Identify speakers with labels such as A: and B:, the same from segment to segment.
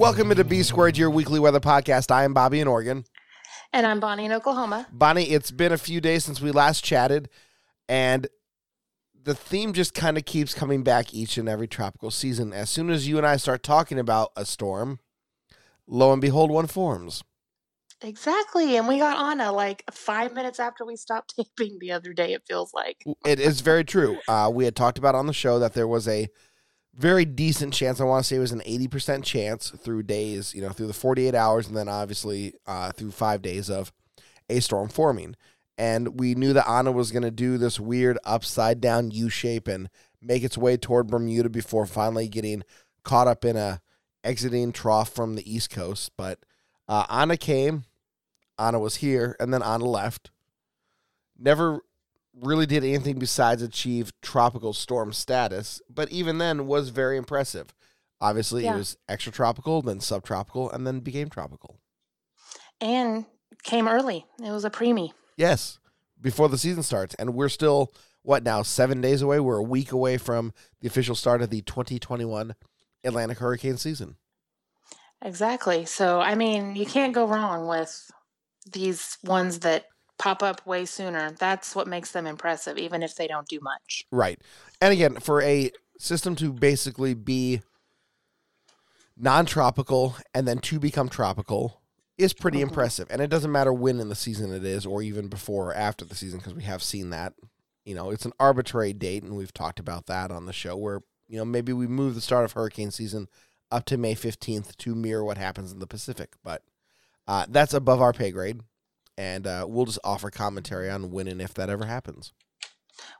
A: Welcome to B Squared, your weekly weather podcast. I am Bobby in Oregon.
B: And I'm Bonnie in Oklahoma.
A: Bonnie, it's been a few days since we last chatted, and the theme just kind of keeps coming back each and every tropical season. As soon as you and I start talking about a storm, lo and behold, one forms.
B: Exactly. And we got Ana like five minutes after we stopped taping the other day, it feels like.
A: It is very true. Uh, we had talked about on the show that there was a very decent chance. I want to say it was an 80% chance through days, you know, through the 48 hours, and then obviously uh, through five days of a storm forming. And we knew that Ana was going to do this weird upside down U shape and make its way toward Bermuda before finally getting caught up in a exiting trough from the East Coast. But uh, Ana came, Ana was here, and then Ana left. Never really did anything besides achieve tropical storm status, but even then was very impressive. Obviously,
B: Yeah.
A: it was extra tropical, then subtropical, and then became tropical.
B: And came early. It was a preemie.
A: Yes, before the season starts, and we're still what now seven days away. We're a week away from the official start of the 2021 Atlantic hurricane season.
B: Exactly. So, I mean, you can't go wrong with these ones that pop up way sooner. That's what makes them impressive, even if they don't do much.
A: Right. And again, for a system to basically be non tropical and then to become tropical is pretty
B: Mhm.
A: impressive. And it doesn't matter when in the season it is or even before or after the season because we have seen that. You know, it's an arbitrary date and we've talked about that on the show where, you know, maybe we move the start of hurricane season up to May 15th to mirror what happens in the Pacific. But uh, that's above our pay grade. And uh, we'll just offer commentary on when and if that ever happens.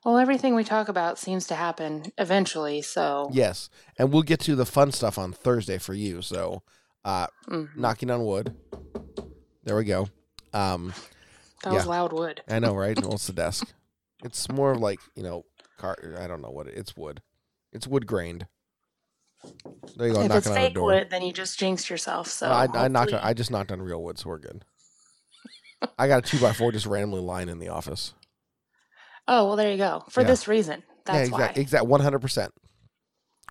B: Well, everything we talk about seems to happen eventually. So,
A: Yes, and we'll get to the fun stuff on Thursday for you. So, uh,
B: mhm.
A: knocking on wood. There we go. Um,
B: that was loud wood.
A: I know, right? well, it's the desk. It's more of like you know, car. I don't know what it, it's wood. It's wood grained. There you go.
B: if it's
A: knocking on a
B: fake wood, then you just jinxed yourself. So,
A: I, I knocked. On, I just knocked on real wood, so we're good. I got a two by four just randomly lying in the office.
B: Oh, well, there you go. For
A: Yeah.
B: this reason. That's
A: yeah, exact,
B: why.
A: exact, one hundred percent,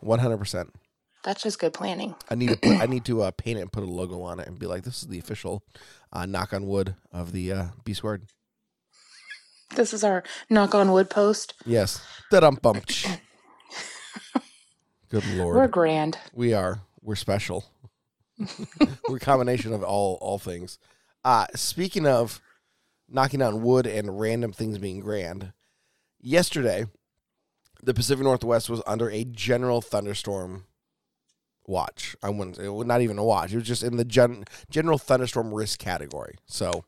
A: one hundred percent.
B: That's just good planning.
A: I need to put, I need to uh, paint it and put a logo on it and be like, this is the official uh, knock on wood of the uh, B squared.
B: This is our knock on wood post.
A: Yes. Da-dum bum. Good lord.
B: We're grand.
A: we are. We're special. We're a combination of all all things. Uh speaking of knocking on wood and random things being grand, yesterday the Pacific Northwest was under a general thunderstorm watch. I wouldn't it was not even a watch. It was just in the gen, general thunderstorm risk category. So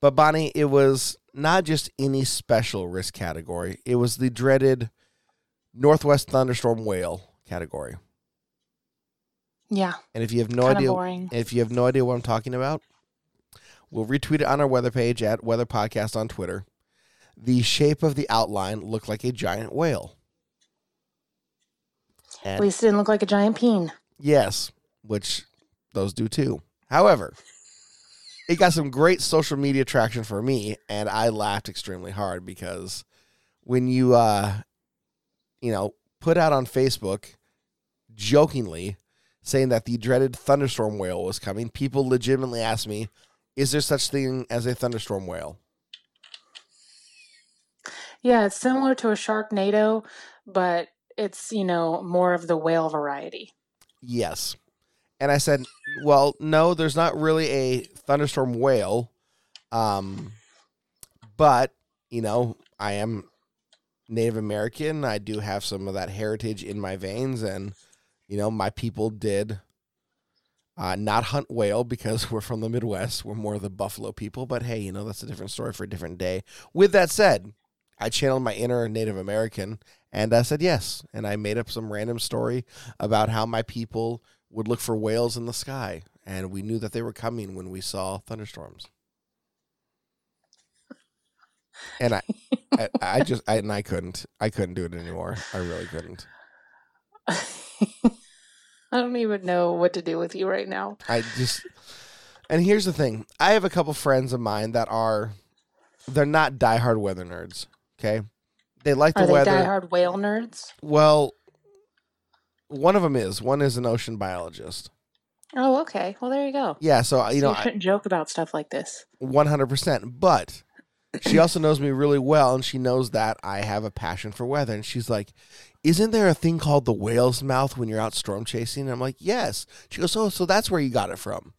A: but Bonnie, it was not just any special risk category. It was the dreaded Northwest thunderstorm whale category.
B: Yeah.
A: And if you have no
B: Kind
A: idea,
B: boring.
A: if you have no idea what I'm talking about, we'll retweet it on our weather page at Weather Podcast on Twitter. The shape of the outline looked like a giant whale.
B: At least it didn't look like a giant peen.
A: yes, which those do too. However, it got some great social media traction for me, and I laughed extremely hard because when you, uh, you know, put out on Facebook jokingly saying that the dreaded thunderstorm whale was coming, people legitimately asked me, "Is there such thing as a thunderstorm whale?"
B: Yeah, it's similar to a Sharknado, but it's, you know, more of the whale variety.
A: Yes. And I said, well, no, there's not really a thunderstorm whale. Um, but, you know, I am Native American. I do have some of that heritage in my veins. And, you know, my people did uh, not hunt whale because we're from the Midwest. We're more of the buffalo people. But hey, you know, that's a different story for a different day. With that said, I channeled my inner Native American and I said yes. And I made up some random story about how my people would look for whales in the sky. and we knew that they were coming when we saw thunderstorms. And I, I, I just, I, and I couldn't, I couldn't do it anymore. I really couldn't.
B: I don't even know what to do with you right now.
A: I just, and here's the thing: I have a couple friends of mine that are, they're not diehard weather nerds. Okay, they like the
B: Are they
A: weather.
B: diehard whale nerds?
A: Well, one of them is. One is an ocean biologist.
B: Oh, okay. Well, there you go.
A: Yeah, so you
B: So
A: know,
B: you shouldn't joke about stuff like this.
A: one hundred percent. But she also knows me really well, and she knows that I have a passion for weather. And she's like, "Isn't there a thing called the whale's mouth when you're out storm chasing?" And I'm like, "Yes." She goes, "Oh, so that's where you got it from."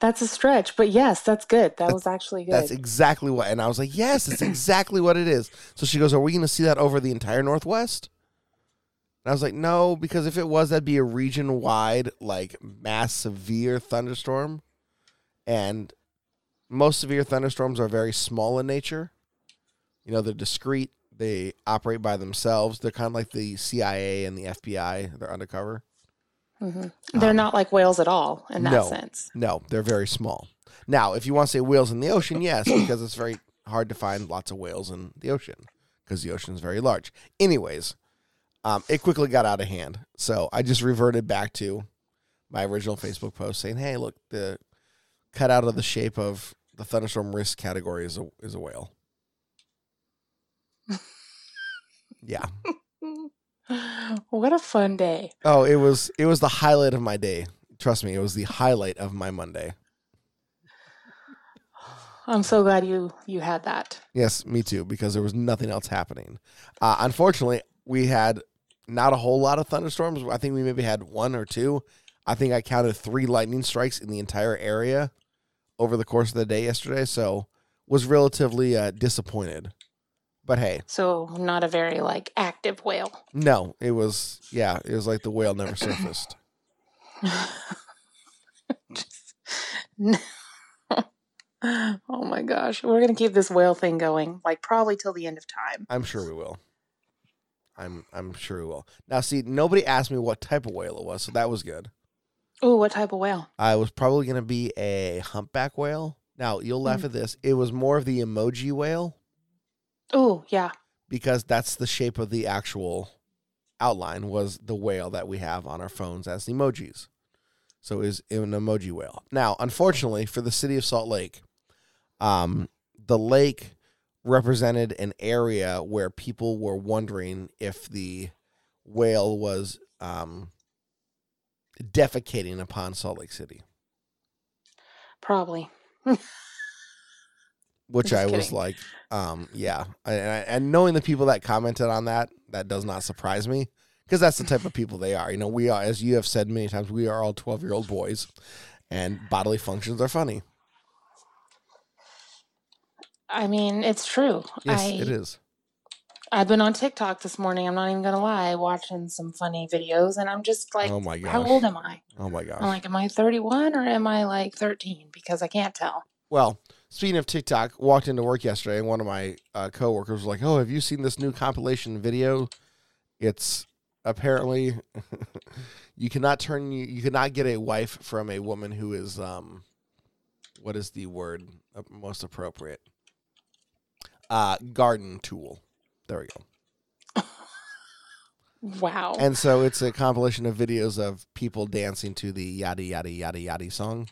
B: That's a stretch, but yes, that's good. That was actually good.
A: That's exactly what. And I was like, "Yes, it's exactly what it is." So she goes, "Are we going to see that over the entire Northwest?" And I was like, "No, because if it was, that'd be a region-wide, like mass severe thunderstorm, and most severe thunderstorms are very small in nature. You know, they're discrete. They operate by themselves. They're kind of like the CIA and the FBI. They're undercover.
B: hmm They're not like whales at all in that
A: Um, no.
B: sense.
A: No, they're very small. Now, if you want to say whales in the ocean, yes, because it's very hard to find lots of whales in the ocean because the ocean is very large. Anyways, um, it quickly got out of hand. So I just reverted back to my original Facebook post saying, hey, look, the cut out of the shape of the thunderstorm risk category is a, is a whale. Yeah.
B: What a fun day.
A: Oh, it was it was the highlight of my day. Trust me, it was the highlight of my Monday.
B: I'm so glad you you had that.
A: Yes, me too, because there was nothing else happening. Uh, unfortunately, we had not a whole lot of thunderstorms. I think we maybe had one or two. I think I counted three lightning strikes in the entire area over the course of the day yesterday, so was relatively uh, disappointed. But hey,
B: So not a very like active whale.
A: no, it was yeah, it was like the whale never surfaced.
B: oh my gosh. We're gonna keep this whale thing going, like probably till the end of time.
A: I'm sure we will. I'm I'm sure we will. Now, see, nobody asked me what type of whale it was, so that was good.
B: Oh, what type of whale?
A: I was probably going to be a humpback whale. Now, you'll laugh
B: Mm.
A: at this. It was more of the emoji whale
B: Oh, yeah.
A: because that's the shape of the actual outline was the whale that we have on our phones as emojis. So it is an emoji whale. Now, unfortunately for the city of Salt Lake, um, the lake represented an area where people were wondering if the whale was um, defecating upon Salt Lake City.
B: Probably.
A: which I was like, um, yeah, and, and and knowing the people that commented on that, that does not surprise me because that's the type of people they are. You know, we are, as you have said many times, we are all twelve year old boys, and bodily functions are funny.
B: I mean, it's true.
A: Yes,
B: I,
A: it is.
B: I've been on TikTok this morning. I'm not even gonna lie, watching some funny videos, and I'm just like,
A: oh my
B: god,
A: how
B: old am I?
A: Oh my gosh!
B: I'm like, am I 31 or am I like 13? Because I can't tell.
A: Well, speaking of TikTok, walked into work yesterday, and one of my uh, coworkers was like, "Oh, have you seen this new compilation video? It's apparently you cannot turn you you cannot get a wife from a woman who is um, what is the word uh, most appropriate? Uh, garden tool. There we go.
B: Wow.
A: And so it's a compilation of videos of people dancing to the yada yada yada yada song.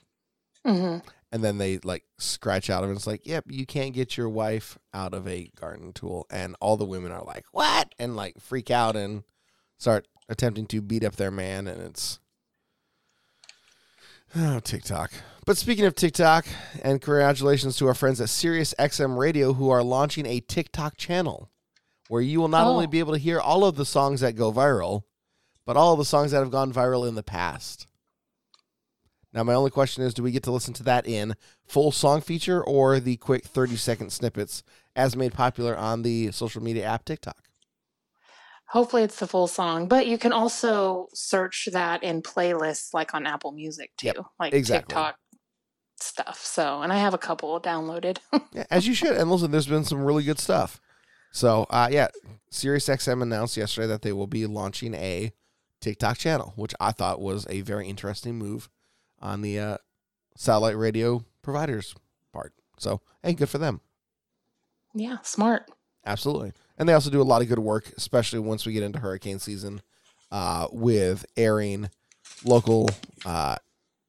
B: hmm
A: and then they like scratch out of it. It's like, yep, you can't get your wife out of a garden tool, and all the women are like, what, and like freak out and start attempting to beat up their man, and it's oh TikTok. But speaking of TikTok, and congratulations to our friends at Sirius XM Radio who are launching a TikTok channel where you will not
B: Oh.
A: only be able to hear all of the songs that go viral, but all of the songs that have gone viral in the past. Now, my only question is do we get to listen to that in full song feature or the quick 30 second snippets as made popular on the social media app TikTok?
B: Hopefully it's the full song, but you can also search that in playlists like on Apple Music too,
A: Yep,
B: like
A: exactly.
B: TikTok stuff. So, and I have a couple downloaded.
A: Yeah, as you should. And listen, there's been some really good stuff. So, uh, yeah, SiriusXM announced yesterday that they will be launching a TikTok channel, which I thought was a very interesting move on the uh, satellite radio providers part. So, hey, good for them.
B: Yeah, smart.
A: Absolutely. And they also do a lot of good work, especially once we get into hurricane season, uh, with airing local uh,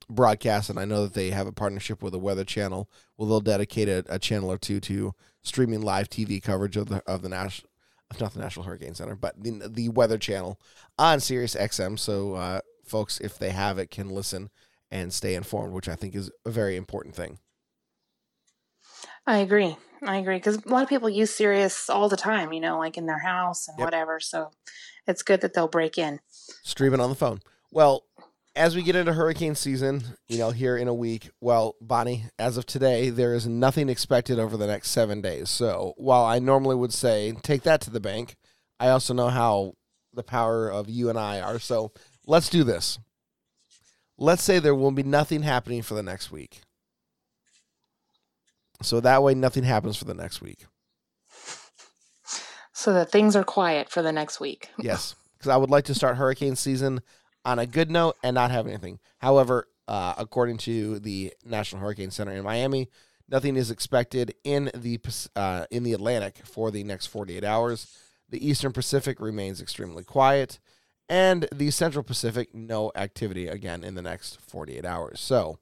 A: broadcasts. And I know that they have a partnership with the weather channel where they'll dedicate a, a channel or two to streaming live TV coverage of the of the national, not the National Hurricane Center, but the, the Weather Channel on Sirius XM. So uh, folks, if they have it, can listen and stay informed, which I think is a very important thing.
B: I agree. I agree because a lot of people use Sirius all the time, you know, like in their house and
A: Yep.
B: whatever. So it's good that they'll break in.
A: streaming on the phone. Well, as we get into hurricane season, you know, here in a week, well, Bonnie, as of today, there is nothing expected over the next seven days. So while I normally would say take that to the bank, I also know how the power of you and I are. So let's do this. Let's say there will be nothing happening for the next week. So that way, nothing happens for the next week.
B: So that things are quiet for the next week.
A: Yes, because I would like to start hurricane season on a good note and not have anything. However, uh, according to the National Hurricane Center in Miami, nothing is expected in the uh, in the Atlantic for the next 48 hours. The Eastern Pacific remains extremely quiet, and the Central Pacific no activity again in the next 48 hours. So,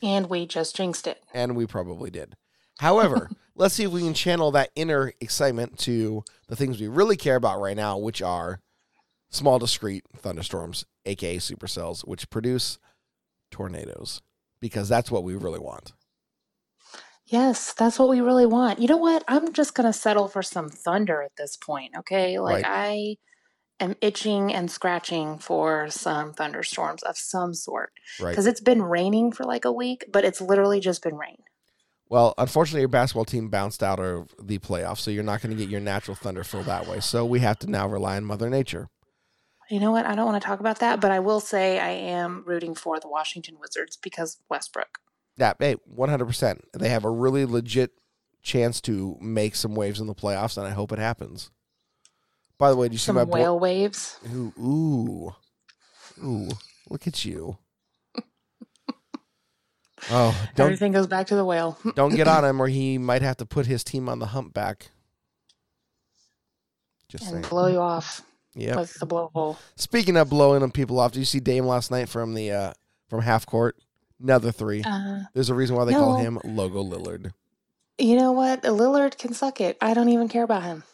B: And we just jinxed it.
A: and we probably did. However, let's see if we can channel that inner excitement to the things we really care about right now, which are small, discrete thunderstorms, aka supercells, which produce tornadoes, because that's what we really want.
B: Yes, that's what we really want. You know what? I'm just going to settle for some thunder at this point, okay? Like
A: Right.
B: I am itching and scratching for some thunderstorms of some sort
A: Right.
B: because it's been raining for like a week, but it's literally just been rain.
A: Well, unfortunately, your basketball team bounced out of the playoffs, so you're not going to get your natural thunder flow that way. So we have to now rely on Mother Nature.
B: You know what? I don't want to talk about that, but I will say I am rooting for the Washington Wizards because Westbrook.
A: Yeah, hey, 100%. They have a really legit chance to make some waves in the playoffs, and I hope it happens. By the way, do you see
B: Some
A: my boy?
B: whale waves.
A: Ooh, ooh, ooh! Look at you. Oh, don't
B: Everything goes back to the whale.
A: don't get on him, or he might have to put his team on the humpback. Just saying.
B: blow you off
A: Yeah.
B: with the blowhole.
A: Speaking of blowing them people off, did you see Dame last night from the uh from half court? Another three.
B: Uh,
A: There's a reason why they call him Logo Lillard.
B: you know what? Lillard can suck it. I don't even care about him.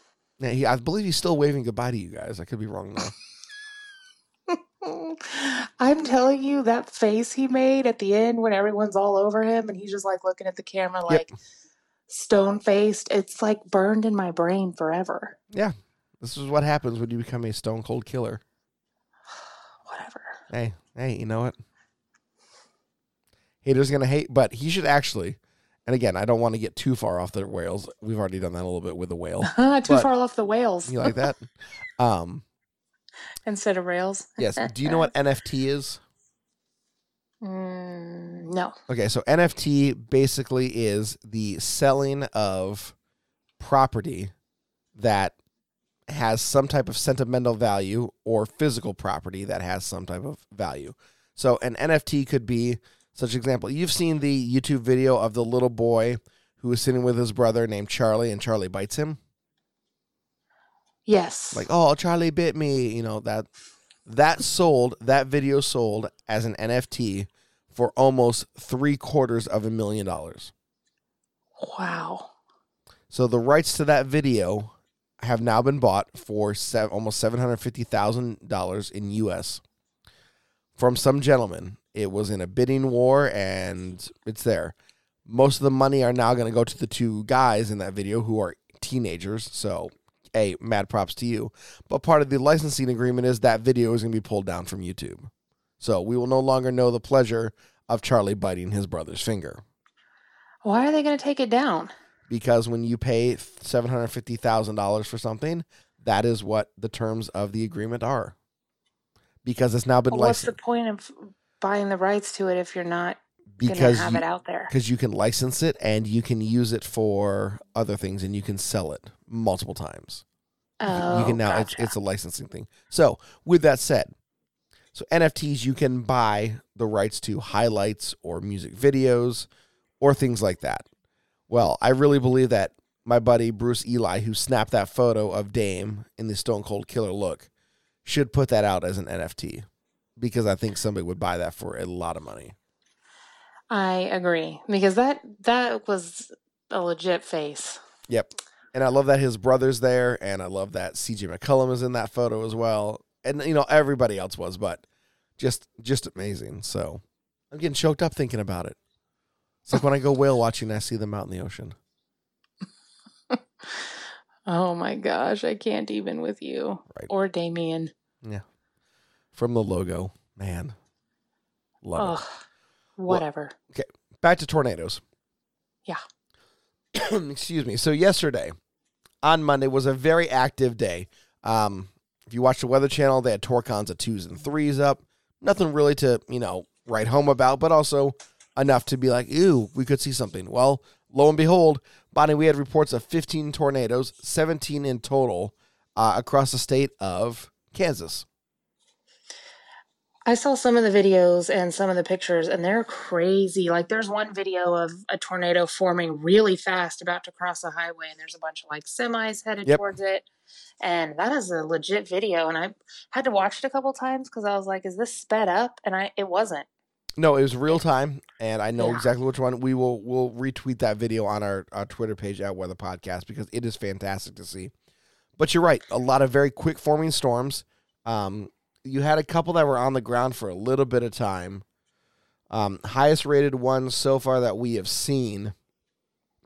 A: Yeah, he, I believe he's still waving goodbye to you guys. I could be wrong though.
B: I'm telling you, that face he made at the end when everyone's all over him and he's just like looking at the camera like stone faced, it's like burned in my brain forever. Yeah.
A: This is what happens when you become a stone cold killer.
B: Whatever.
A: Hey, hey, you know what? Haters gonna hate, but he should actually. And again, I don't want to get too far off the whales. We've already done that a little bit with the whale.
B: Too far off the whales
A: You like that? um,
B: instead of rails.
A: yes. Do you know what NFT is?
B: Mm, no.
A: Okay, so NFT basically is the selling of property that has some type of sentimental value or physical property that has some type of value. So an NFT could be such example. You've seen the YouTube video of the little boy who is sitting with his brother named Charlie and Charlie bites him.
B: Yes.
A: Like, "Oh, Charlie bit me," you know, that that sold, that video sold as an NFT for almost 3 quarters of a million dollars.
B: wow.
A: So the rights to that video have now been bought for almost seven hundred fifty thousand dollars in U.S. from some gentleman. It was in a bidding war, and it's there. Most of the money are now going to go to the two guys in that video who are teenagers. So, hey, mad props to you. But part of the licensing agreement is that video is going to be pulled down from YouTube. So we will no longer know the pleasure of Charlie biting his brother's finger
B: Why are they going to take it down?
A: because when you pay seven hundred fifty thousand dollars for something, that is what the terms of the agreement are. Because it's now been
B: Well, what's the point of buying the rights to it if you're not going to
A: Because
B: have
A: you,
B: it out there?
A: because you can license it and you can use it for other things and you can sell it multiple times.
B: Oh,
A: you can oh, now it's, it's a licensing thing. So with that said, so NFTs you can buy the rights to highlights or music videos or things like that. Well, I really believe that my buddy Bruce Ely, who snapped that photo of Dame in the Stone Cold Killer look, should put that out as an NFT because I think somebody would buy that for a lot of money.
B: I agree because that that was a legit face.
A: Yep. And I love that his brother's there, and I love that CJ McCollum is in that photo as well. And you know, everybody else was, but just just amazing. So I'm getting choked up thinking about it. It's like when I go whale watching I see them out in the ocean.
B: Oh my gosh, I can't even with you
A: Right.
B: or Damian.
A: From the logo. Man. Love
B: Ugh, whatever.
A: Okay, Back to tornadoes.
B: Yeah.
A: Excuse me. So yesterday, on Monday, was a very active day. Um, if you watch the Weather Channel, they had Torcons of twos and threes up. Nothing really to, you know, write home about, but also enough to be like, ew, we could see something. Well, lo and behold, Bonnie, we had reports of 15 tornadoes, 17 in total, uh, across the state of Kansas.
B: I saw some of the videos and some of the pictures, and they're crazy. Like, there's one video of a tornado forming really fast, about to cross a highway, and there's a bunch of like semis headed
A: Yep.
B: towards it. And that is a legit video, and I had to watch it a couple times because I was like, "Is this sped up?" And I, it wasn't.
A: No, it was real time, and I know
B: Yeah.
A: exactly which one. We will we'll retweet that video on our, our Twitter page at Weather Podcast because it is fantastic to see. But you're right, a lot of very quick forming storms. Um, you had a couple that were on the ground for a little bit of time. Um, highest rated one so far that we have seen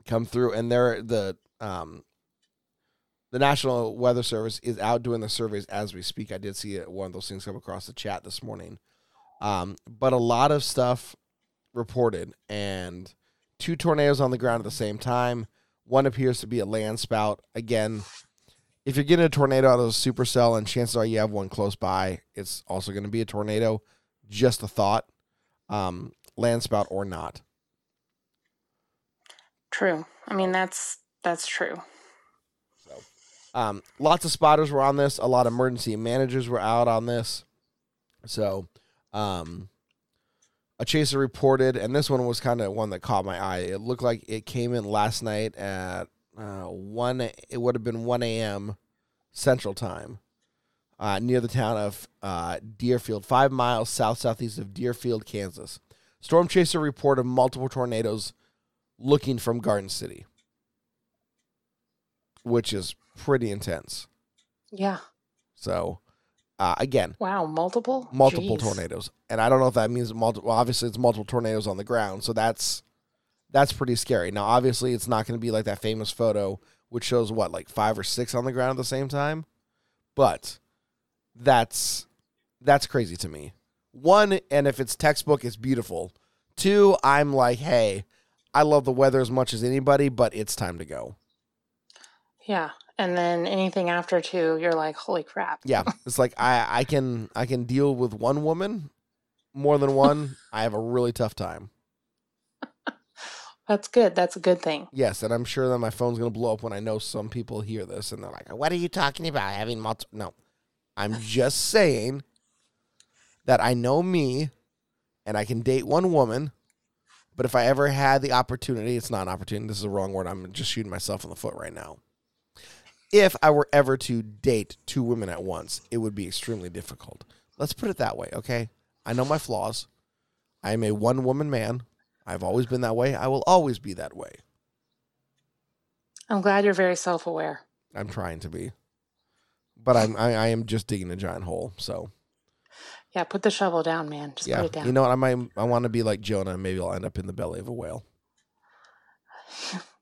A: come through, and they're the um, the National Weather Service is out doing the surveys as we speak. I did see it, one of those things come across the chat this morning. Um, but a lot of stuff reported, and two tornadoes on the ground at the same time. One appears to be a land spout. Again, if you're getting a tornado out of a supercell, and chances are you have one close by, it's also going to be a tornado. Just a thought, um, land spout or not.
B: True. I mean, that's that's true.
A: Um, lots of spotters were on this. A lot of emergency managers were out on this. So, um, a chaser reported, and this one was kind of one that caught my eye. It looked like it came in last night at uh, one. It would have been one a.m. Central Time, uh, near the town of uh, Deerfield, five miles south southeast of Deerfield, Kansas. Storm chaser reported multiple tornadoes looking from Garden City, which is pretty intense.
B: Yeah.
A: So, uh, again,
B: Wow. Multiple.
A: multiple
B: Jeez.
A: tornadoes, and I don't know if that means multiple. Well, obviously, it's multiple tornadoes on the ground, so that's that's pretty scary. Now, obviously, it's not going to be like that famous photo which shows what like five or six on the ground at the same time, but that's that's crazy to me. One, and if it's textbook, it's beautiful. Two, I'm like, hey, I love the weather as much as anybody, but it's time to go.
B: Yeah. And then anything after two, you're like, holy crap.
A: Yeah, it's like I I can I can deal with one woman more than one. I have a really tough time.
B: That's good. That's a good thing.
A: Yes, and I'm sure that my phone's gonna blow up when I know some people hear this and they're like, "What are you talking about? Having multiple?" No, I'm just saying that I know me, and I can date one woman. But if I ever had the opportunity, it's not an opportunity. This is the wrong word. I'm just shooting myself in the foot right now. If I were ever to date two women at once, it would be extremely difficult. Let's put it that way, okay? I know my flaws. I am a one woman man. I've always been that way. I will always be that way.
B: I'm glad you're very self aware.
A: I'm trying to be, but I'm I, I am just digging a giant hole. So
B: Yeah. Put the shovel down, man. Just
A: yeah,
B: put it down.
A: you know what? I might I want to be like Jonah. and Maybe I'll end up in the belly of a whale.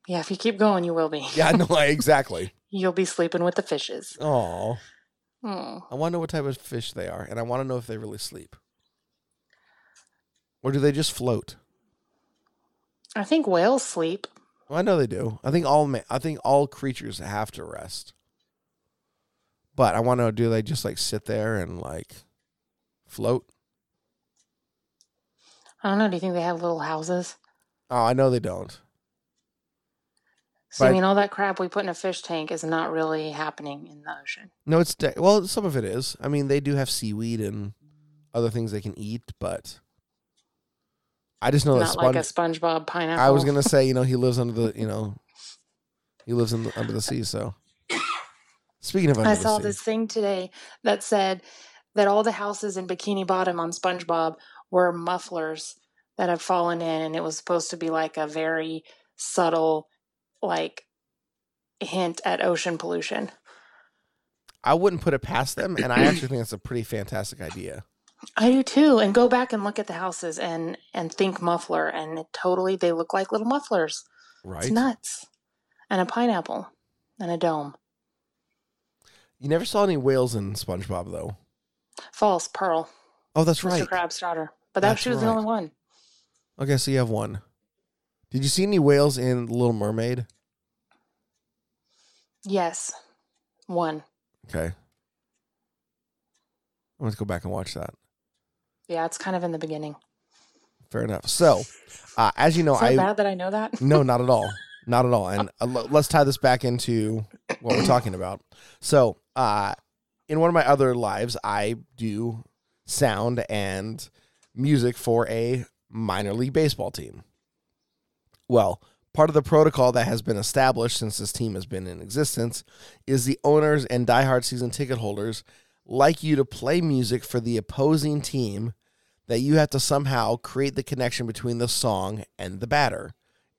B: yeah. If you keep going, you will be.
A: Yeah, no, I- exactly.
B: You'll be sleeping with the fishes.
A: Oh,
B: Hmm.
A: I want to know what type of fish they are, and I want to know if they really sleep, or do they just float?
B: I think whales sleep.
A: Well, I know they do. I think all ma- I think all creatures have to rest. But I want to know: do they just like sit there and like float?
B: I don't know. Do you think they have little houses?
A: Oh, I know they don't.
B: So, I mean, all that crap we put in a fish tank is not really happening in the ocean.
A: No, it's de- well, some of it is. I mean, they do have seaweed and other things they can eat, but I just know that
B: not like a SpongeBob pineapple.
A: I was gonna say, you know, he lives under the, you know, he lives in the, under the sea. So, speaking of under
B: I saw
A: sea,
B: this thing today that said that all the houses in Bikini Bottom on SpongeBob were mufflers that have fallen in, and it was supposed to be like a very subtle, like hint at ocean pollution.
A: I wouldn't put it past them, and I actually think that's a pretty fantastic idea.
B: I do too. And go back and look at the houses and and think muffler, and it totally they look like little mufflers.
A: Right?
B: It's nuts. And a pineapple and a dome.
A: You never saw any whales in SpongeBob, though.
B: False Pearl,
A: Oh, that's
B: Mr.
A: right.
B: Krabs' daughter. But that
A: That's
B: she was
A: right.
B: the only one.
A: Okay, so you have one. Did you see any whales in Little Mermaid?
B: Yes, one.
A: Okay. I'm going to go back and watch that.
B: Yeah, it's kind of in the beginning.
A: Fair enough. So, uh, as you know, I
B: bad that I know that?
A: no, not at all, not at all. And uh, let's tie this back into what we're talking about. So, uh, in one of my other lives, I do sound and music for a minor league baseball team. Well, part of the protocol that has been established since this team has been in existence is the owners and diehard season ticket holders like you to play music for the opposing team that you have to somehow create the connection between the song and the batter.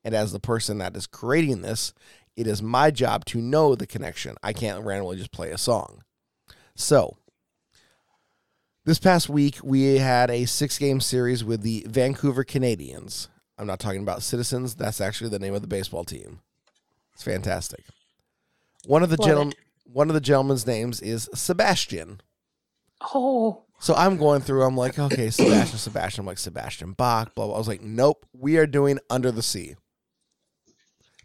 A: And as the person that is creating this, it is my job to know the connection. I can't randomly just play a song. So, this past week, we had a six game series with the Vancouver Canadians. I'm not talking about Citizens. That's actually the name of the baseball team. It's fantastic. One of the gentlemen. One of the gentlemen's names is Sebastian.
B: Oh,
A: So I'm going through. I'm like, okay, Sebastian, Sebastian. I'm like Sebastian Bach. Blah, blah. I was like, nope. We are doing Under the Sea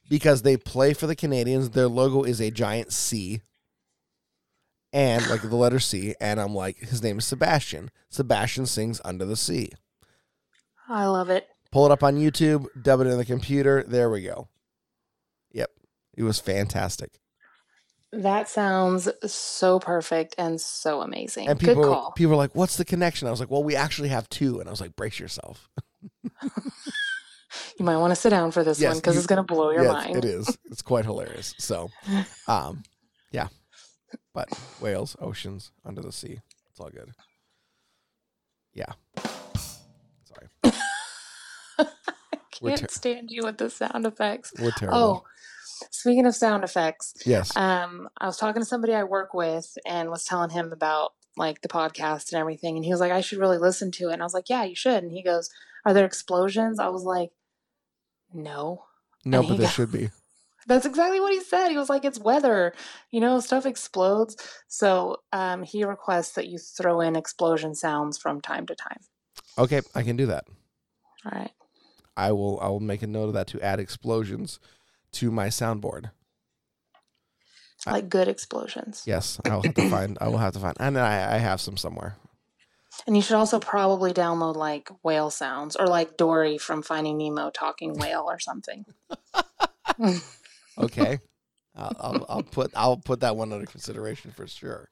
A: because they play for the Canadians. Their logo is a giant C, and like the letter C. And I'm like, his name is Sebastian. Sebastian sings Under the Sea.
B: I love it.
A: Pull it up on YouTube. Dub it in the computer. There we go. Yep, it was fantastic.
B: That sounds so perfect and so amazing.
A: And
B: Good
A: people,
B: call.
A: people were like, "What's the connection?" I was like, "Well, we actually have two. And I was like, "Brace yourself."
B: You might want to sit down for this
A: Yes,
B: one because it's going to blow your
A: yes,
B: mind.
A: It is. It's quite hilarious. So, um, yeah. But whales, oceans, under the sea. It's all good. Yeah. Sorry. We're
B: Can't
A: ter-
B: stand you with the sound effects.
A: We're terrible.
B: Oh, speaking of sound effects,
A: yes.
B: um, I was talking to somebody I work with and was telling him about like the podcast and everything, and he was like, "I should really listen to it." And I was like, "Yeah, you should." And he goes, "Are there explosions?" I was like, "No."
A: no, but there
B: go-
A: should be.
B: That's exactly what he said. He was like, "It's weather, you know, stuff explodes." So um, he requests that you throw in explosion sounds from time to time.
A: Okay, I can do that.
B: All right.
A: I will. I will make a note of that to add explosions to my soundboard. I-
B: Like good explosions.
A: Yes, I will have to find. I will have to find, and I, I have some somewhere.
B: And you should also probably download like whale sounds or like Dory from Finding Nemo talking whale or something.
A: Okay, I'll, I'll, I'll put. I'll put that one under consideration for sure.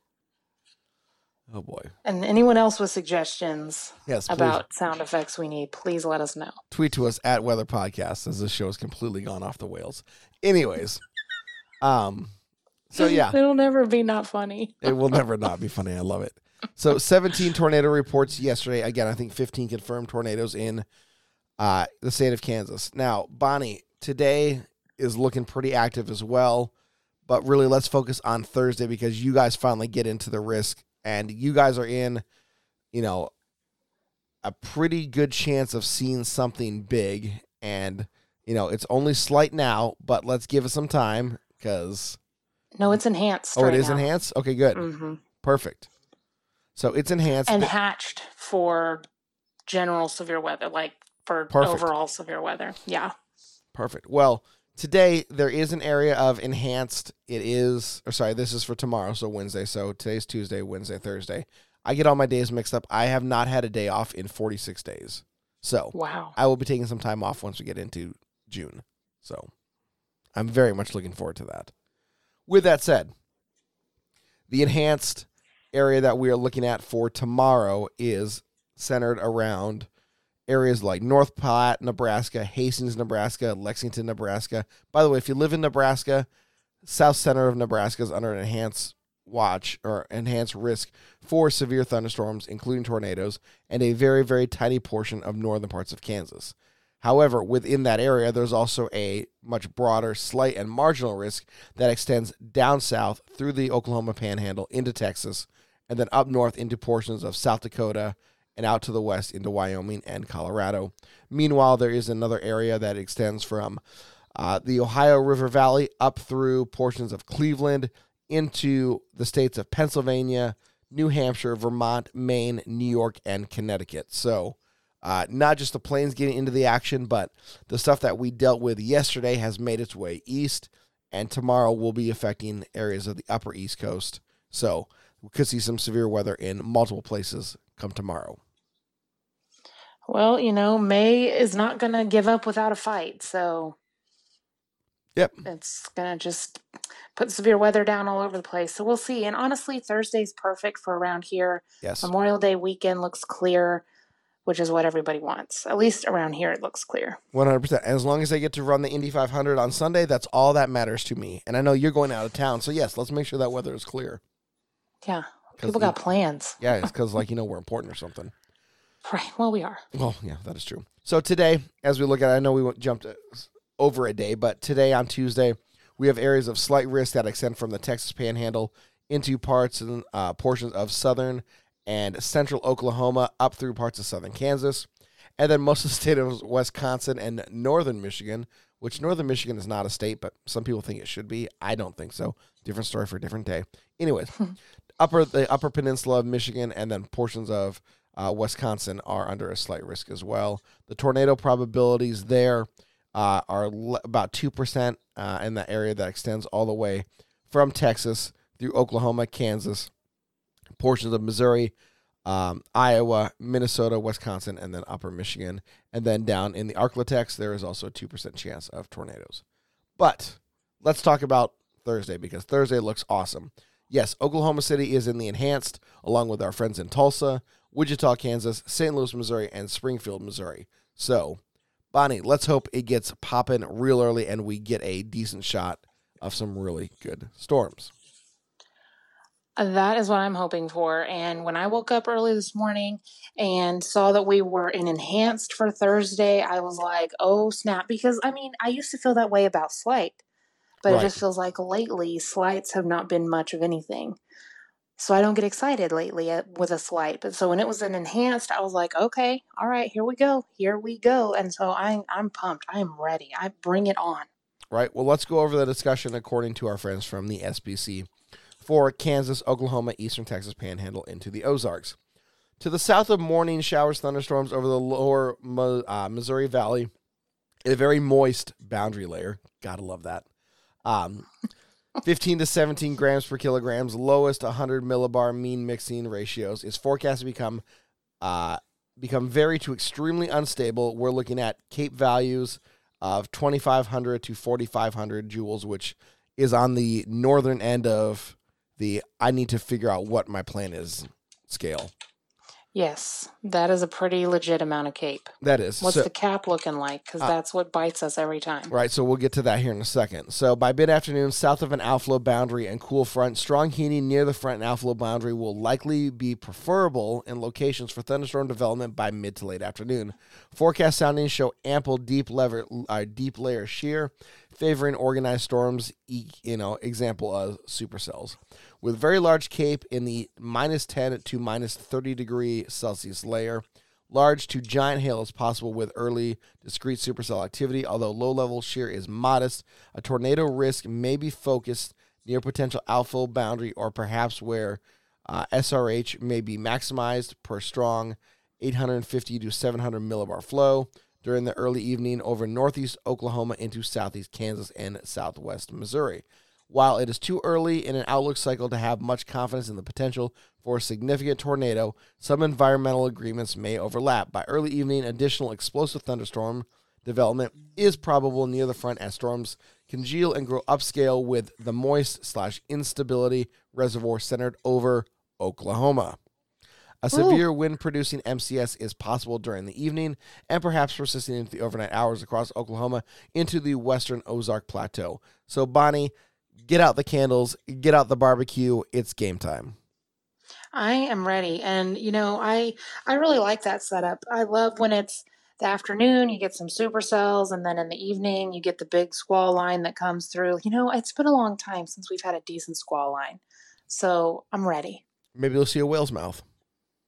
A: Oh boy.
B: And anyone else with suggestions
A: Yes, please.
B: about sound effects we need, please let us know.
A: tweet to us at Weather Podcast as this show has completely gone off the rails. Anyways, um, so yeah,
B: It'll never be not funny.
A: it will never not be funny. I love it. So 17 tornado reports yesterday. Again, I think 15 confirmed tornadoes in uh, the state of Kansas. Now, Bonnie, today is looking pretty active as well. But really, let's focus on Thursday because you guys finally get into the risk, and you guys are in, you know, a pretty good chance of seeing something big. And you know, it's only slight now, but let's give it some time because
B: No, it's enhanced.
A: oh, it
B: right
A: is
B: now.
A: enhanced. Okay, good,
B: hmm
A: perfect. So it's enhanced.
B: And hatched for general severe weather, like for
A: Perfect.
B: overall severe weather. Yeah.
A: Perfect. Well, today there is an area of enhanced. It is, or sorry, this is for tomorrow, so Wednesday. So today's Tuesday, Wednesday, Thursday. I get all my days mixed up. I have not had a day off in 46 days. So
B: Wow.
A: I will be taking some time off once we get into June. So I'm very much looking forward to that. With that said, the enhanced area that we are looking at for tomorrow is centered around areas like North Platte, Nebraska, Hastings, Nebraska, Lexington, Nebraska. By the way, if you live in Nebraska, south center of Nebraska is under an enhanced watch or enhanced risk for severe thunderstorms, including tornadoes, and a very, very tiny portion of northern parts of Kansas. However, within that area, there's also a much broader, slight, and marginal risk that extends down south through the Oklahoma panhandle into Texas, and then up north into portions of South Dakota and out to the west into Wyoming and Colorado. Meanwhile, there is another area that extends from uh, the Ohio River Valley up through portions of Cleveland into the states of Pennsylvania, New Hampshire, Vermont, Maine, New York, and Connecticut. So, uh, not just the plains getting into the action, but the stuff that we dealt with yesterday has made its way east, and tomorrow will be affecting areas of the upper East Coast. So, we could see some severe weather in multiple places come tomorrow.
B: Well, you know, May is not going to give up without a fight. So
A: Yep.
B: it's going to just put severe weather down all over the place. So we'll see. And honestly, Thursday's perfect for around here.
A: Yes.
B: Memorial Day weekend looks clear, which is what everybody wants. At least around here, it looks clear.
A: One hundred percent. As long as they get to run the Indy 500 on Sunday, that's all that matters to me. And I know you're going out of town, so yes, let's make sure that weather is clear.
B: Yeah. People got plans.
A: Yeah, it's because like you know we're important or something.
B: Right. Well, we are.
A: Well, yeah, that is true. So today, as we look at, it, I know we jumped uh, over a day, but today on Tuesday, we have areas of slight risk that extend from the Texas Panhandle into parts and uh, portions of southern and central Oklahoma up through parts of southern Kansas, and then most of the state of Wisconsin and northern Michigan. Which northern Michigan is not a state, but some people think it should be. I don't think so. Different story for a different day. Anyways, upper the upper peninsula of Michigan and then portions of uh, Wisconsin are under a slight risk as well. The tornado probabilities there uh, are le- about 2% uh, in that area that extends all the way from Texas through Oklahoma, Kansas, portions of Missouri, um, Iowa, Minnesota, Wisconsin, and then upper Michigan. And then down in the Arklatex, there is also a 2% chance of tornadoes. But let's talk about Thursday because Thursday looks awesome. Yes, Oklahoma City is in the enhanced, along with our friends in Tulsa, Wichita, Kansas, St. Louis, Missouri, and Springfield, Missouri. So, Bonnie, let's hope it gets popping real early and we get a decent shot of some really good storms.
B: That is what I'm hoping for. And when I woke up early this morning and saw that we were in enhanced for Thursday, I was like, oh snap. Because I mean, I used to feel that way about Slight, but
A: Right.
B: it just feels like lately Slights have not been much of anything. So I don't get excited lately with a Slight. But so when it was an enhanced, I was like, okay, all right, here we go. Here we go. And so I, I'm pumped. I am ready. I bring it on.
A: Right. Well, let's go over the discussion according to our friends from the SPC for Kansas, Oklahoma, Eastern Texas Panhandle into the Ozarks. To the south of morning showers, thunderstorms over the lower uh, Missouri Valley, a very moist boundary layer. Gotta love that. Um, 15 to 17 grams per kilograms, lowest 100 millibar mean mixing ratios is forecast to become uh, become very to extremely unstable. We're looking at Cape values of 2,500 to 4,500 joules, which is on the northern end of the I need to figure out what my plan is scale.
B: Yes, that is a pretty legit amount of cape.
A: That is.
B: What's
A: So-
B: the cap looking like? Because that's what bites us every time.
A: Right, so we'll get to that here in a second. So by mid afternoon, south of an outflow boundary and cool front, strong heating near the front and outflow boundary will likely be preferable in locations for thunderstorm development by mid to late afternoon. Forecast soundings show ample deep lever, uh, deep layer shear, favoring organized storms. You know, example of supercells, with very large cape in the minus ten to minus thirty degree Celsius layer. Large to giant hail is possible with early discrete supercell activity, although low level shear is modest. A tornado risk may be focused near potential outflow boundary or perhaps where uh, SRH may be maximized per strong 850 to 700 millibar flow during the early evening over northeast Oklahoma into southeast Kansas and southwest Missouri. While it is too early in an outlook cycle to have much confidence in the potential for a significant tornado, some environmental agreements may overlap. By early evening, additional explosive thunderstorm development is probable near the front as storms congeal and grow upscale with the moist slash instability reservoir centered over Oklahoma. A severe wind producing MCS is possible during the evening and perhaps persisting into the overnight hours across Oklahoma into the western Ozark Plateau. So, Bonnie, get out the candles, get out the barbecue. It's game time.
B: I am ready. And you know, I I really like that setup. I love when it's the afternoon, you get some supercells, and then in the evening you get the big squall line that comes through. You know, it's been a long time since we've had a decent squall line. So I'm ready.
A: Maybe you'll see a whale's mouth.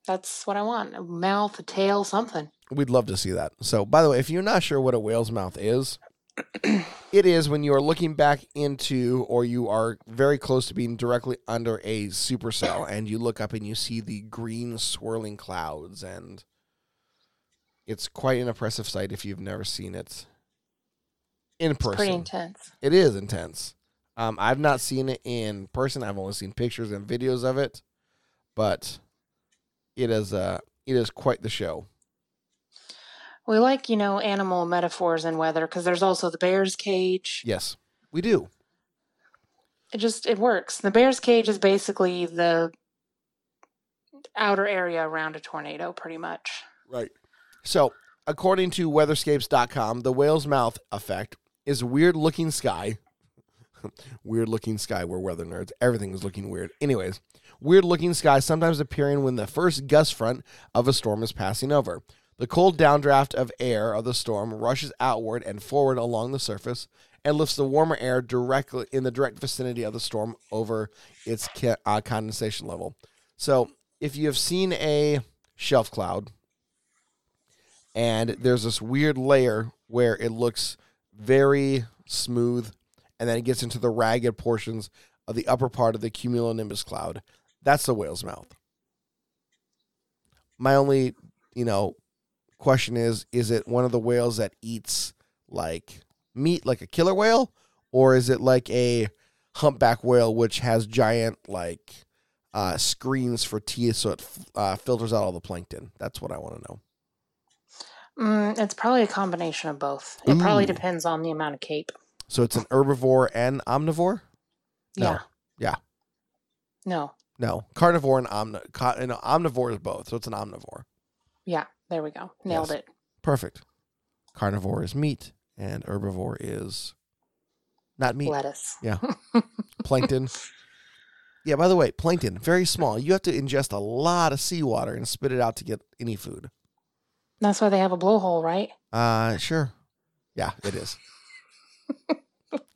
B: That's what I want. A mouth, a tail, something.
A: We'd love to see that. So, by the way, if you're not sure what a whale's mouth is, it is when you are looking back into or you are very close to being directly under a supercell and you look up and you see the green swirling clouds and it's quite an impressive sight if you've never seen it in person.
B: Pretty intense.
A: It is intense. Um, I've not seen it in person. I've only seen pictures and videos of it, but it is uh, it is quite the show.
B: We like, you know, animal metaphors in weather because there's also the bear's cage.
A: Yes, we do.
B: It just it works. The bear's cage is basically the outer area around a tornado, pretty much.
A: Right. So, according to weatherscapes.com, the whale's mouth effect is weird looking sky. weird looking sky, we're weather nerds. Everything is looking weird. Anyways, weird looking sky sometimes appearing when the first gust front of a storm is passing over. The cold downdraft of air of the storm rushes outward and forward along the surface and lifts the warmer air directly in the direct vicinity of the storm over its uh, condensation level. So, if you have seen a shelf cloud and there's this weird layer where it looks very smooth and then it gets into the ragged portions of the upper part of the cumulonimbus cloud, that's the whale's mouth. My only, you know, question is is it one of the whales that eats like meat like a killer whale or is it like a humpback whale which has giant like uh, screens for teeth so it uh, filters out all the plankton that's what i want to know
B: Mm, it's probably a combination of both. It probably depends on the amount of cape.
A: so it's an herbivore and omnivore No.
B: Yeah.
A: Yeah.
B: No.
A: No carnivore and omni- co- no, omnivore is both so it's an omnivore
B: Yeah. There we go. Nailed
A: Yes.
B: it.
A: perfect carnivore is meat and herbivore is not meat
B: Lettuce.
A: Yeah. plankton. Yeah, by the way, plankton, very small. You have to ingest a lot of seawater and spit it out to get any food.
B: That's why they have a blowhole, right?
A: Uh, sure. Yeah, it is.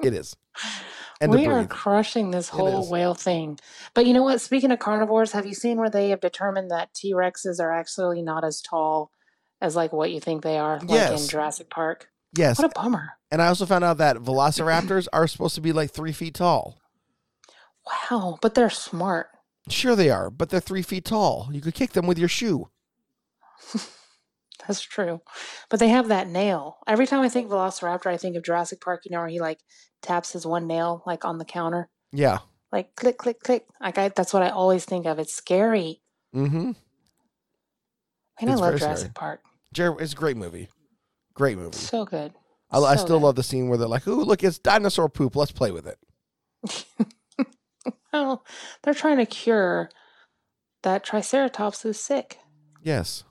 A: it is. And
B: we are crushing this whole whale thing. But you know what? Speaking of carnivores, have you seen where they have determined that T Rexes are actually not as tall as like what you think they are, like
A: Yes.
B: in Jurassic Park?
A: Yes.
B: What a bummer.
A: And I also found out that velociraptors are supposed to be like three feet tall.
B: Wow, but they're smart.
A: Sure, they are, but they're three feet tall. You could kick them with your shoe.
B: That's true. But they have that nail. Every time I think Velociraptor, I think of Jurassic Park, you know, where he like taps his one nail like on the counter.
A: Yeah.
B: Like click, click, click. Like I that's what I always think of. It's scary.
A: Mm-hmm.
B: And I love Jurassic
A: scary.
B: Park.
A: Jer- it's a great movie. Great movie.
B: So good.
A: I, I still
B: good.
A: love the scene where they're like, "Ooh, look, it's dinosaur poop. Let's play with it."
B: Well, they're trying to cure that Triceratops who's sick.
A: Yes.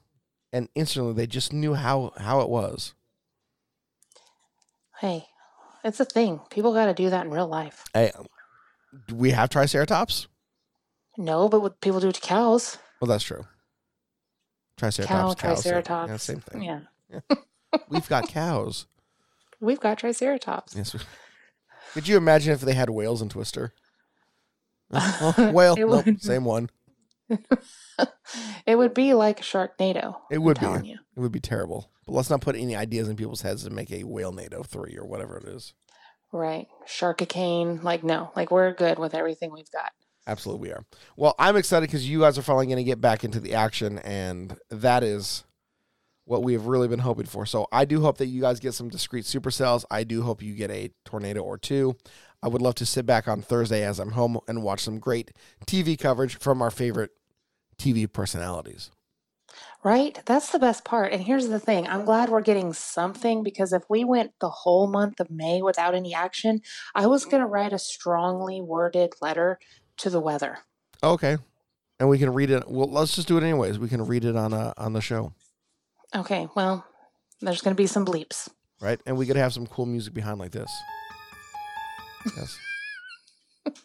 A: And instantly they just knew how how it was.
B: Hey, it's a thing. People got to do that in real life.
A: Hey, um, do we have triceratops?
B: No, but what people do to cows.
A: Well, that's true. Triceratops,
B: Cow,
A: cows, same-
B: Triceratops.
A: Yeah, same thing.
B: Yeah.
A: We've got cows.
B: We've got Triceratops.
A: Yes. we- Could you imagine if they had whales in Twister? Oh, whale, nope, same one.
B: It would be like a Sharknado.
A: It
B: I'm
A: would be.
B: telling You.
A: It would be terrible. But let's not put any ideas in people's heads to make a Whalenado three or whatever it is.
B: Right. Sharkicane. Like, no. Like, we're good with everything we've got.
A: Absolutely, we are. Well, I'm excited because you guys are finally going to get back into the action, and that is what we have really been hoping for. So I do hope that you guys get some discrete supercells. I do hope you get a tornado or two. I would love to sit back on Thursday as I'm home and watch some great TV coverage from our favorite TV personalities.
B: Right? That's the best part. And here's the thing I'm glad we're getting something because if we went the whole month of May without any action, I was going to write a strongly worded letter to the weather.
A: Okay. And we can read it. Well, let's just do it anyways. We can read it on uh, on the show,
B: Okay, well, there's going to be some bleeps.
A: right? And we could have some cool music behind like this. Yes.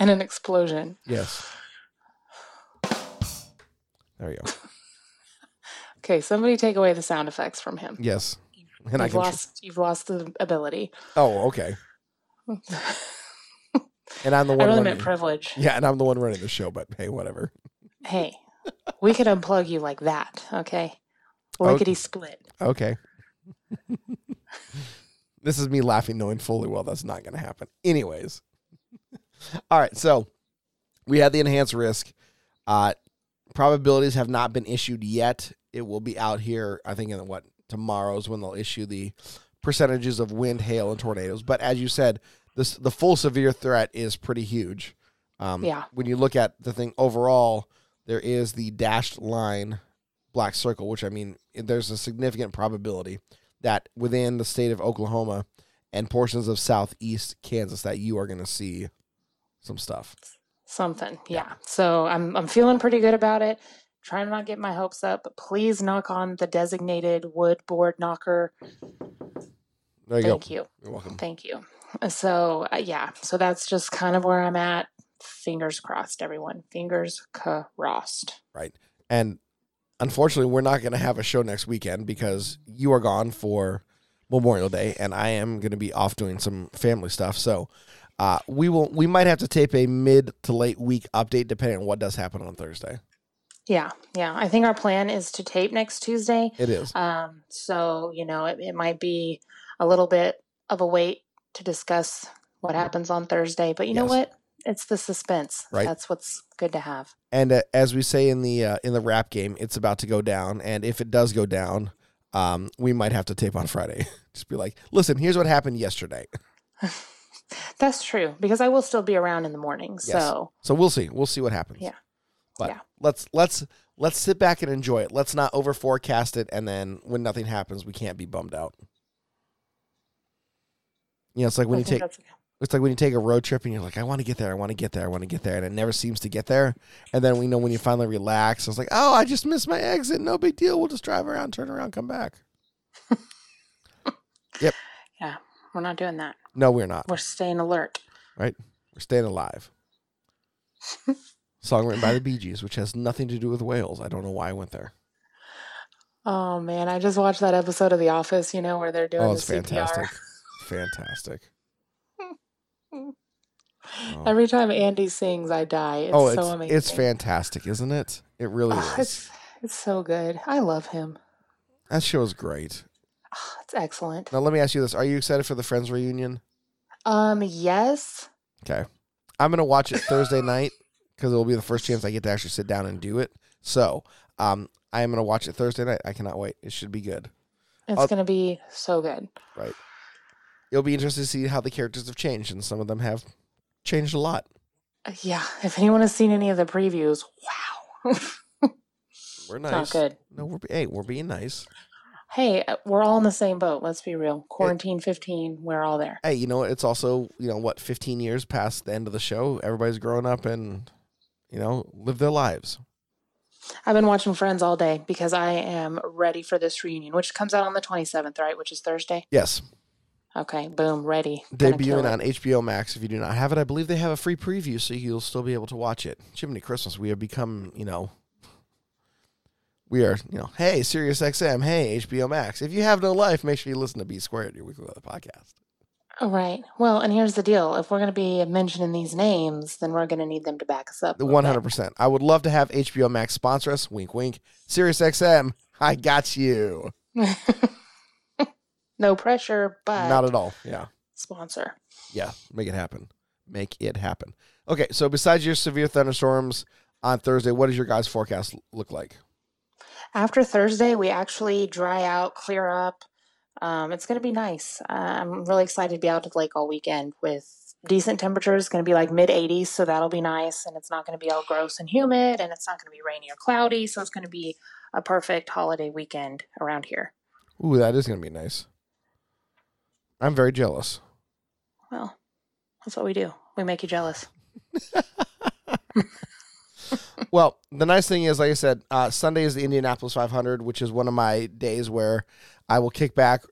B: And an explosion.
A: Yes. There you go.
B: Okay, somebody take away the sound effects from him.
A: Yes. And I
B: you've
A: can. tr-
B: lost you've lost the ability.
A: oh, okay. And I'm the one.
B: I really
A: running.
B: meant privilege.
A: yeah, and I'm the one running the show. But hey, whatever.
B: Hey, we could unplug you like that, okay?
A: Oh, okay.
B: Lickety split.
A: Okay. This is me laughing, knowing fully well that's not going to happen. Anyways. All right. So we had the enhanced risk. Uh, probabilities have not been issued yet. It will be out here, I think, in what tomorrow's when they'll issue the percentages of wind, hail, and tornadoes. But as you said, this the full severe threat is pretty huge. Um,
B: Yeah.
A: When you look at the thing overall, there is the dashed line black circle, which I mean, there's a significant probability that within the state of Oklahoma and portions of southeast Kansas that you are going to see some stuff.
B: Something. Yeah. So I'm I'm feeling pretty good about it. Trying to not get my hopes up, but please knock on the designated wood board knocker.
A: There you
B: Thank
A: go.
B: you.
A: You're welcome.
B: Thank you. So, uh, yeah, so that's just kind of where I'm at. Fingers crossed, everyone. Fingers crossed.
A: Right. And unfortunately, we're not going to have a show next weekend because you are gone for Memorial Day, and I am going to be off doing some family stuff. So uh, we will. We might have to tape a mid to late week update depending on what does happen on Thursday.
B: Yeah, yeah. I think our plan is to tape next Tuesday.
A: It is.
B: Um, so, you know, it, it might be a little bit of a wait to discuss what happens on Thursday, but you know what? It's the suspense.
A: Right.
B: That's what's good to have.
A: And uh, as we say in the uh, in the rap game, it's about to go down. And if it does go down, um, we might have to tape on Friday. Just be like, listen, here's what happened yesterday.
B: That's true because I will still be around in the morning.
A: Yes.
B: So,
A: So we'll see. We'll see what happens.
B: Yeah.
A: But
B: Yeah.
A: let's let's let's sit back and enjoy it. Let's not over forecast it, and then when nothing happens, we can't be bummed out. You know, it's like when
B: I
A: you take it's like when you take a road trip and you're like, I want to get there, I want to get there, I want to get there, and it never seems to get there. And then we know when you finally relax, it's like, oh, I just missed my exit. No big deal. We'll just drive around, turn around, come back. Yep.
B: Yeah, we're not doing that.
A: No, we're not.
B: We're staying alert. Right.
A: We're staying alive. Song written by the Bee Gees, which has nothing to do with whales. I don't know why I went there.
B: Oh man, I just watched that episode of The Office, you know, where they're doing
A: Oh,
B: the
A: it's
B: CPR.
A: fantastic. Fantastic. Oh.
B: Every time Andy sings, I die. It's
A: oh,
B: so
A: it's
B: amazing.
A: it's fantastic, isn't it? It really
B: Oh,
A: is.
B: it's it's so good. I love him.
A: That show is great.
B: It's excellent.
A: Now let me ask you this: Are you excited for the Friends reunion?
B: Um, yes.
A: Okay, I'm gonna watch it Thursday night because it will be the first chance I get to actually sit down and do it. So, um, I am gonna watch it Thursday night. I cannot wait. It should be good.
B: It's
A: I'll-
B: gonna be so good.
A: Right. It'll be interesting to see how the characters have changed, and some of them have changed a lot.
B: Uh, Yeah. If anyone has seen any of the previews, wow.
A: We're nice.
B: not good.
A: No, we're hey, we're being nice.
B: Hey, uh, we're all in the same boat. Let's be real. Quarantine 15, we're all there.
A: Hey, you know what? It's also you know what, 15 years past the end of the show. Everybody's grown up and you know live their lives.
B: I've been watching Friends all day because I am ready for this reunion, which comes out on the 27th, right? Which is Thursday.
A: Yes,
B: Okay, boom, ready.
A: Debuting on HBO Max. If you do not have it, I believe they have a free preview, so you'll still be able to watch it. Jiminy Christmas, we have become you know. We are, you know, hey, Sirius XM, hey, HBO Max. If you have no life, make sure you listen to B Squared, your weekly weather podcast.
B: All right. Well, and here's the deal: if we're going to be mentioning these names, then we're going to need them to back us up. bit.
A: hundred percent. I would love to have HBO Max sponsor us. Wink, wink. Sirius XM, I got you.
B: no pressure, but
A: Not at all. Yeah,
B: sponsor.
A: yeah. Make it happen. Make it happen. Okay. So besides your severe thunderstorms on Thursday, what does your guys' forecast look like?
B: After Thursday, we actually dry out, clear up. Um, it's going to be nice. Uh, I'm really excited to be out at the lake all weekend with decent temperatures. It's going to be like mid 80s, so that'll be nice. And it's not going to be all gross and humid, and it's not going to be rainy or cloudy. So it's going to be a perfect holiday weekend around here.
A: Ooh, that is going to be nice. I'm very jealous.
B: Well, that's what we do. We make you jealous.
A: Well, the nice thing is, like I said, uh, Sunday is the Indianapolis 500, which is one of my days where I will kick back,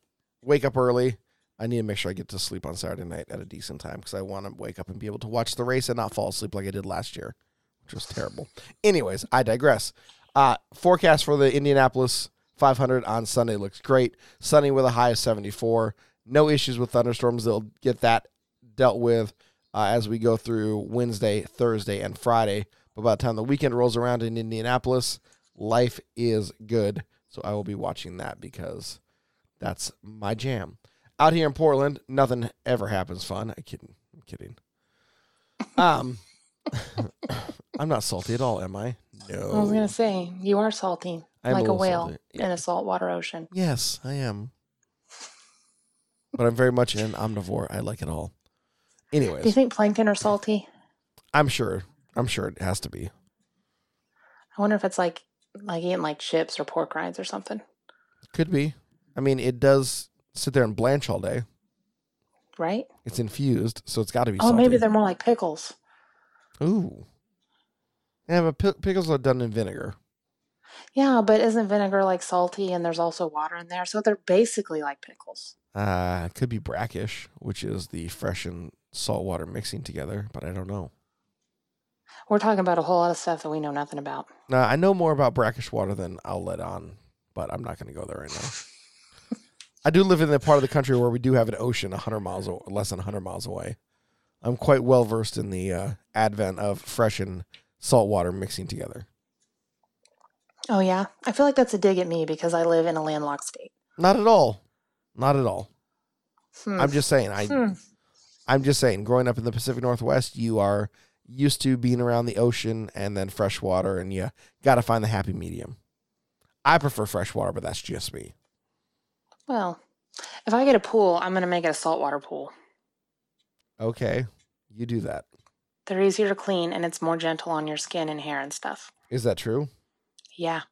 A: wake up early. I need to make sure I get to sleep on Saturday night at a decent time because I want to wake up and be able to watch the race and not fall asleep like I did last year, which was terrible. Anyways, I digress. Uh, forecast for the Indianapolis 500 on Sunday looks great. Sunny with a high of 74. No issues with thunderstorms. They'll get that dealt with uh, as we go through Wednesday, Thursday, and Friday. But by the time the weekend rolls around in Indianapolis, life is good. So I will be watching that because that's my jam. Out here in Portland, nothing ever happens fun. I'm kidding. I'm kidding. Um, I'm not salty at all, am I? No.
B: I was gonna say you are salty,
A: I am
B: like a,
A: little
B: whale in a saltwater ocean.
A: Yes, I am. But I'm very much an omnivore. I like it all.
B: Anyways, do you think plankton are salty?
A: I'm sure. I'm sure it has to be.
B: I wonder if it's like like eating like chips or pork rinds or something,
A: Could be. I mean, it does sit there and blanch all day.
B: right?
A: It's infused, so it's got to be.
B: Oh,
A: salty.
B: maybe they're more like pickles.
A: Ooh. Yeah, but pi- pickles are done in vinegar.
B: Yeah, but isn't vinegar like salty and there's also water in there? So they're basically like pickles.
A: Uh, it could be brackish, which is the fresh and salt water mixing together, but I don't know.
B: We're talking about a whole lot of stuff that we know nothing about.
A: Now, I know more about brackish water than I'll let on, but I'm not going to go there right now. I do live in the part of the country where we do have an ocean 100 miles, o- less than 100 miles away. I'm quite well versed in the uh, advent of fresh and salt water mixing together.
B: Oh yeah, I feel like that's a dig at me because I live in a landlocked state.
A: Not at all. Not at all.
B: Hmm.
A: I'm just saying. I
B: Hmm.
A: I'm just saying. Growing up in the Pacific Northwest, you are used to being around the ocean and then fresh water, and you got to find the happy medium. I prefer fresh water, but that's just me.
B: Well, if I get a pool, I'm gonna make it a saltwater pool.
A: Okay, you do that.
B: They're easier to clean and it's more gentle on your skin and hair and stuff.
A: Is that true?
B: Yeah,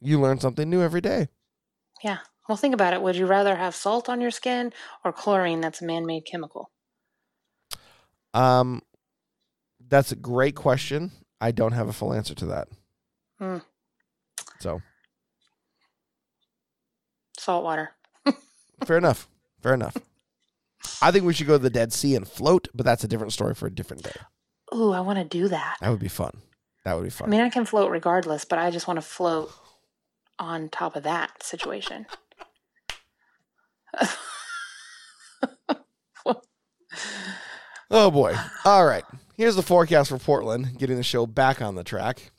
A: You learn something new every day.
B: yeah. Well, think about it. Would you rather have salt on your skin or chlorine that's a man-made chemical?
A: Um, that's a great question. I don't have a full answer to that.
B: Hmm.
A: So
B: salt water.
A: fair enough. Fair enough. I think we should go to the Dead Sea and float, but that's a different story for a different day.
B: Ooh, I want to do that.
A: That would be fun. That would be fun.
B: I mean, I can float regardless, but I just want to float on top of that situation.
A: Oh boy. All right. Here's the forecast for Portland, getting the show back on the track.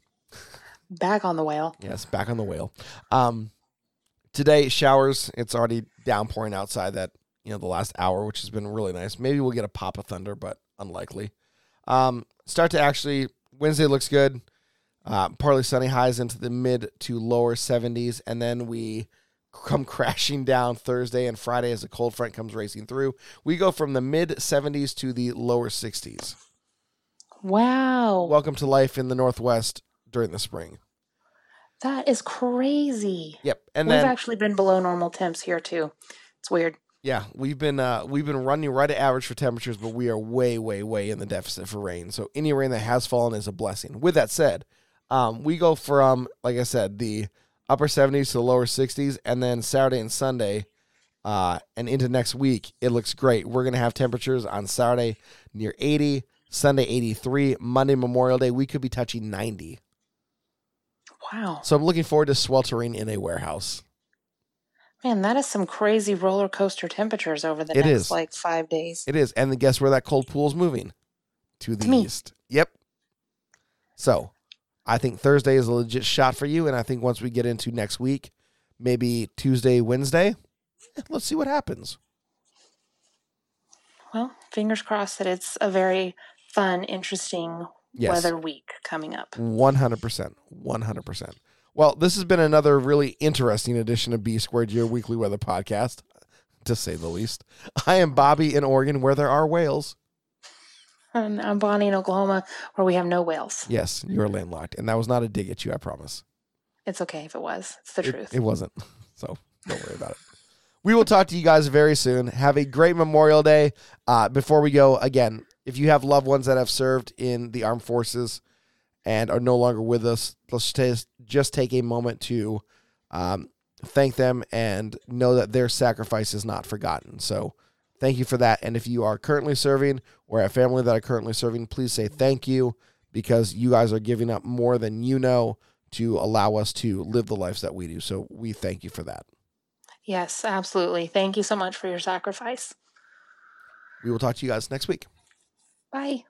B: Back on the whale.
A: Yes, back on the whale. Um today showers, it's already downpouring outside that, you know, the last hour, which has been really nice. Maybe we'll get a pop of thunder, but unlikely. Um start to actually Wednesday looks good. Uh, partly sunny highs into the mid to lower 70s, and then we come crashing down Thursday and Friday as the cold front comes racing through. We go from the mid 70s to the lower 60s.
B: Wow.
A: Welcome to life in the Northwest during the spring.
B: that is crazy.
A: Yep, and
B: We've
A: then
B: actually been below normal temps here too. It's weird.
A: yeah, we've been uh, we've been running right at average for temperatures, but we are way, way, way in the deficit for rain. So any rain that has fallen is a blessing. With that said, um, we go from like I said the upper 70s to the lower 60s, and then Saturday and Sunday. Uh, and into next week, it looks great. We're gonna have temperatures on Saturday near 80, Sunday 83, Monday Memorial Day we could be touching 90.
B: Wow.
A: So I'm looking forward to sweltering in a warehouse.
B: Man, that is some crazy roller coaster temperatures over the
A: It
B: next
A: is.
B: like five days.
A: It is. And then guess where that cold pool is moving? To the
B: To
A: east. Yep. So I think Thursday is a legit shot for you. And I think once we get into next week, maybe Tuesday, Wednesday, let's see what happens.
B: Well, fingers crossed that it's a very fun, interesting
A: Yes.
B: weather week coming up.
A: 100%. 100%. Well, this has been another really interesting edition of B Squared, your weekly weather podcast, to say the least. I am Bobby in Oregon, where there are whales.
B: And I'm Bonnie in Oklahoma, where we have no whales.
A: Yes, you're landlocked. And that was not a dig at you, I promise.
B: It's okay if it was. It's the
A: It-
B: truth.
A: It, wasn't. So don't worry about it. We will talk to you guys very soon. Have a great Memorial Day. Uh, before we go, again, if you have loved ones that have served in the armed forces and are no longer with us, let's just, just take a moment to um, thank them and know that their sacrifice is not forgotten. So thank you for that. And if you are currently serving or a family that are currently serving, please say thank you because you guys are giving up more than you know to allow us to live the lives that we do. So we thank you for that.
B: yes, absolutely. Thank you so much for your sacrifice.
A: We will talk to you guys next week.
B: Bye.